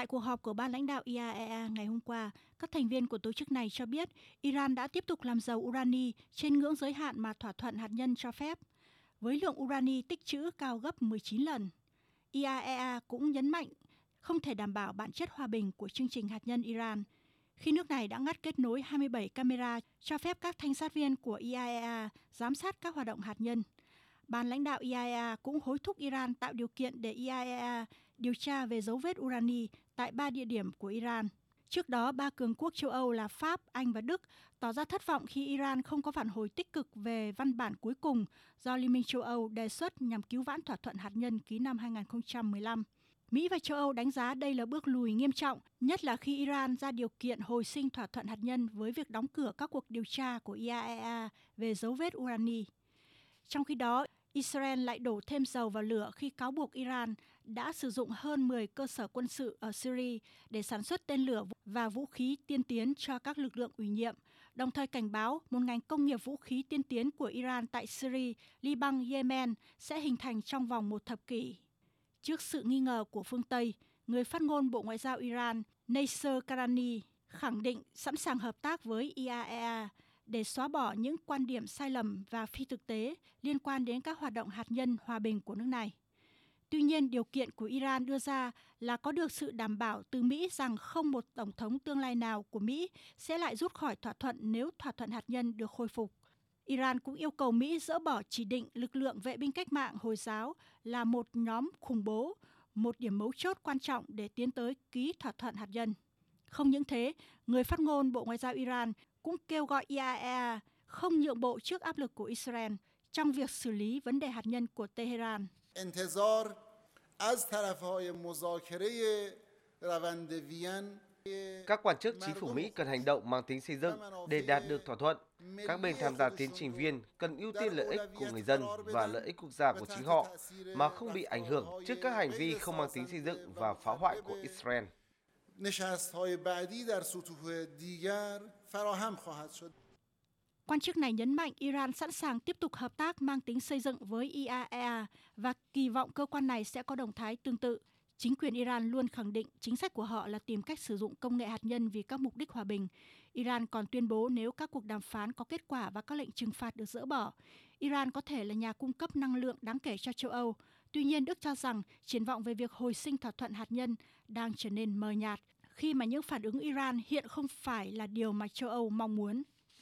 Tại cuộc họp của ban lãnh đạo IAEA ngày hôm qua, các thành viên của tổ chức này cho biết Iran đã tiếp tục làm giàu urani trên ngưỡng giới hạn mà thỏa thuận hạt nhân cho phép, với lượng urani tích trữ cao gấp 19 lần. IAEA cũng nhấn mạnh không thể đảm bảo bản chất hòa bình của chương trình hạt nhân Iran khi nước này đã ngắt kết nối 27 camera cho phép các thanh sát viên của IAEA giám sát các hoạt động hạt nhân. Ban lãnh đạo IAEA cũng hối thúc Iran tạo điều kiện để IAEA điều tra về dấu vết urani tại ba địa điểm của Iran. Trước đó, ba cường quốc châu Âu là Pháp, Anh và Đức tỏ ra thất vọng khi Iran không có phản hồi tích cực về văn bản cuối cùng do Liên minh châu Âu đề xuất nhằm cứu vãn thỏa thuận hạt nhân ký năm 2015. Mỹ và châu Âu đánh giá đây là bước lùi nghiêm trọng, nhất là khi Iran ra điều kiện hồi sinh thỏa thuận hạt nhân với việc đóng cửa các cuộc điều tra của IAEA về dấu vết urani. Trong khi đó, Israel lại đổ thêm dầu vào lửa khi cáo buộc Iran đã sử dụng hơn 10 cơ sở quân sự ở Syria để sản xuất tên lửa và vũ khí tiên tiến cho các lực lượng ủy nhiệm, đồng thời cảnh báo một ngành công nghiệp vũ khí tiên tiến của Iran tại Syria, Liban, Yemen sẽ hình thành trong vòng một thập kỷ. Trước sự nghi ngờ của phương Tây, người phát ngôn Bộ Ngoại giao Iran Nasser Karani khẳng định sẵn sàng hợp tác với IAEA để xóa bỏ những quan điểm sai lầm và phi thực tế liên quan đến các hoạt động hạt nhân hòa bình của nước này. Tuy nhiên, điều kiện của Iran đưa ra là có được sự đảm bảo từ Mỹ rằng không một tổng thống tương lai nào của Mỹ sẽ lại rút khỏi thỏa thuận nếu thỏa thuận hạt nhân được khôi phục. Iran cũng yêu cầu Mỹ dỡ bỏ chỉ định lực lượng vệ binh cách mạng Hồi giáo là một nhóm khủng bố, một điểm mấu chốt quan trọng để tiến tới ký thỏa thuận hạt nhân. Không những thế, người phát ngôn Bộ Ngoại giao Iran cũng kêu gọi IAEA không nhượng bộ trước áp lực của Israel trong việc xử lý vấn đề hạt nhân của Tehran. Các quan chức chính phủ Mỹ cần hành động mang tính xây dựng để đạt được thỏa thuận. Các bên tham gia tiến trình viên cần ưu tiên lợi ích của người dân và lợi ích quốc gia của chính họ mà không bị ảnh hưởng trước các hành vi không mang tính xây dựng và phá hoại của Israel. Quan chức này nhấn mạnh Iran sẵn sàng tiếp tục hợp tác mang tính xây dựng với IAEA và kỳ vọng cơ quan này sẽ có động thái tương tự. Chính quyền Iran luôn khẳng định chính sách của họ là tìm cách sử dụng công nghệ hạt nhân vì các mục đích hòa bình. Iran còn tuyên bố nếu các cuộc đàm phán có kết quả và các lệnh trừng phạt được dỡ bỏ, Iran có thể là nhà cung cấp năng lượng đáng kể cho châu Âu. Tuy nhiên, Đức cho rằng triển vọng về việc hồi sinh thỏa thuận hạt nhân đang trở nên mờ nhạt khi mà những phản ứng Iran hiện không phải là điều mà châu Âu mong muốn.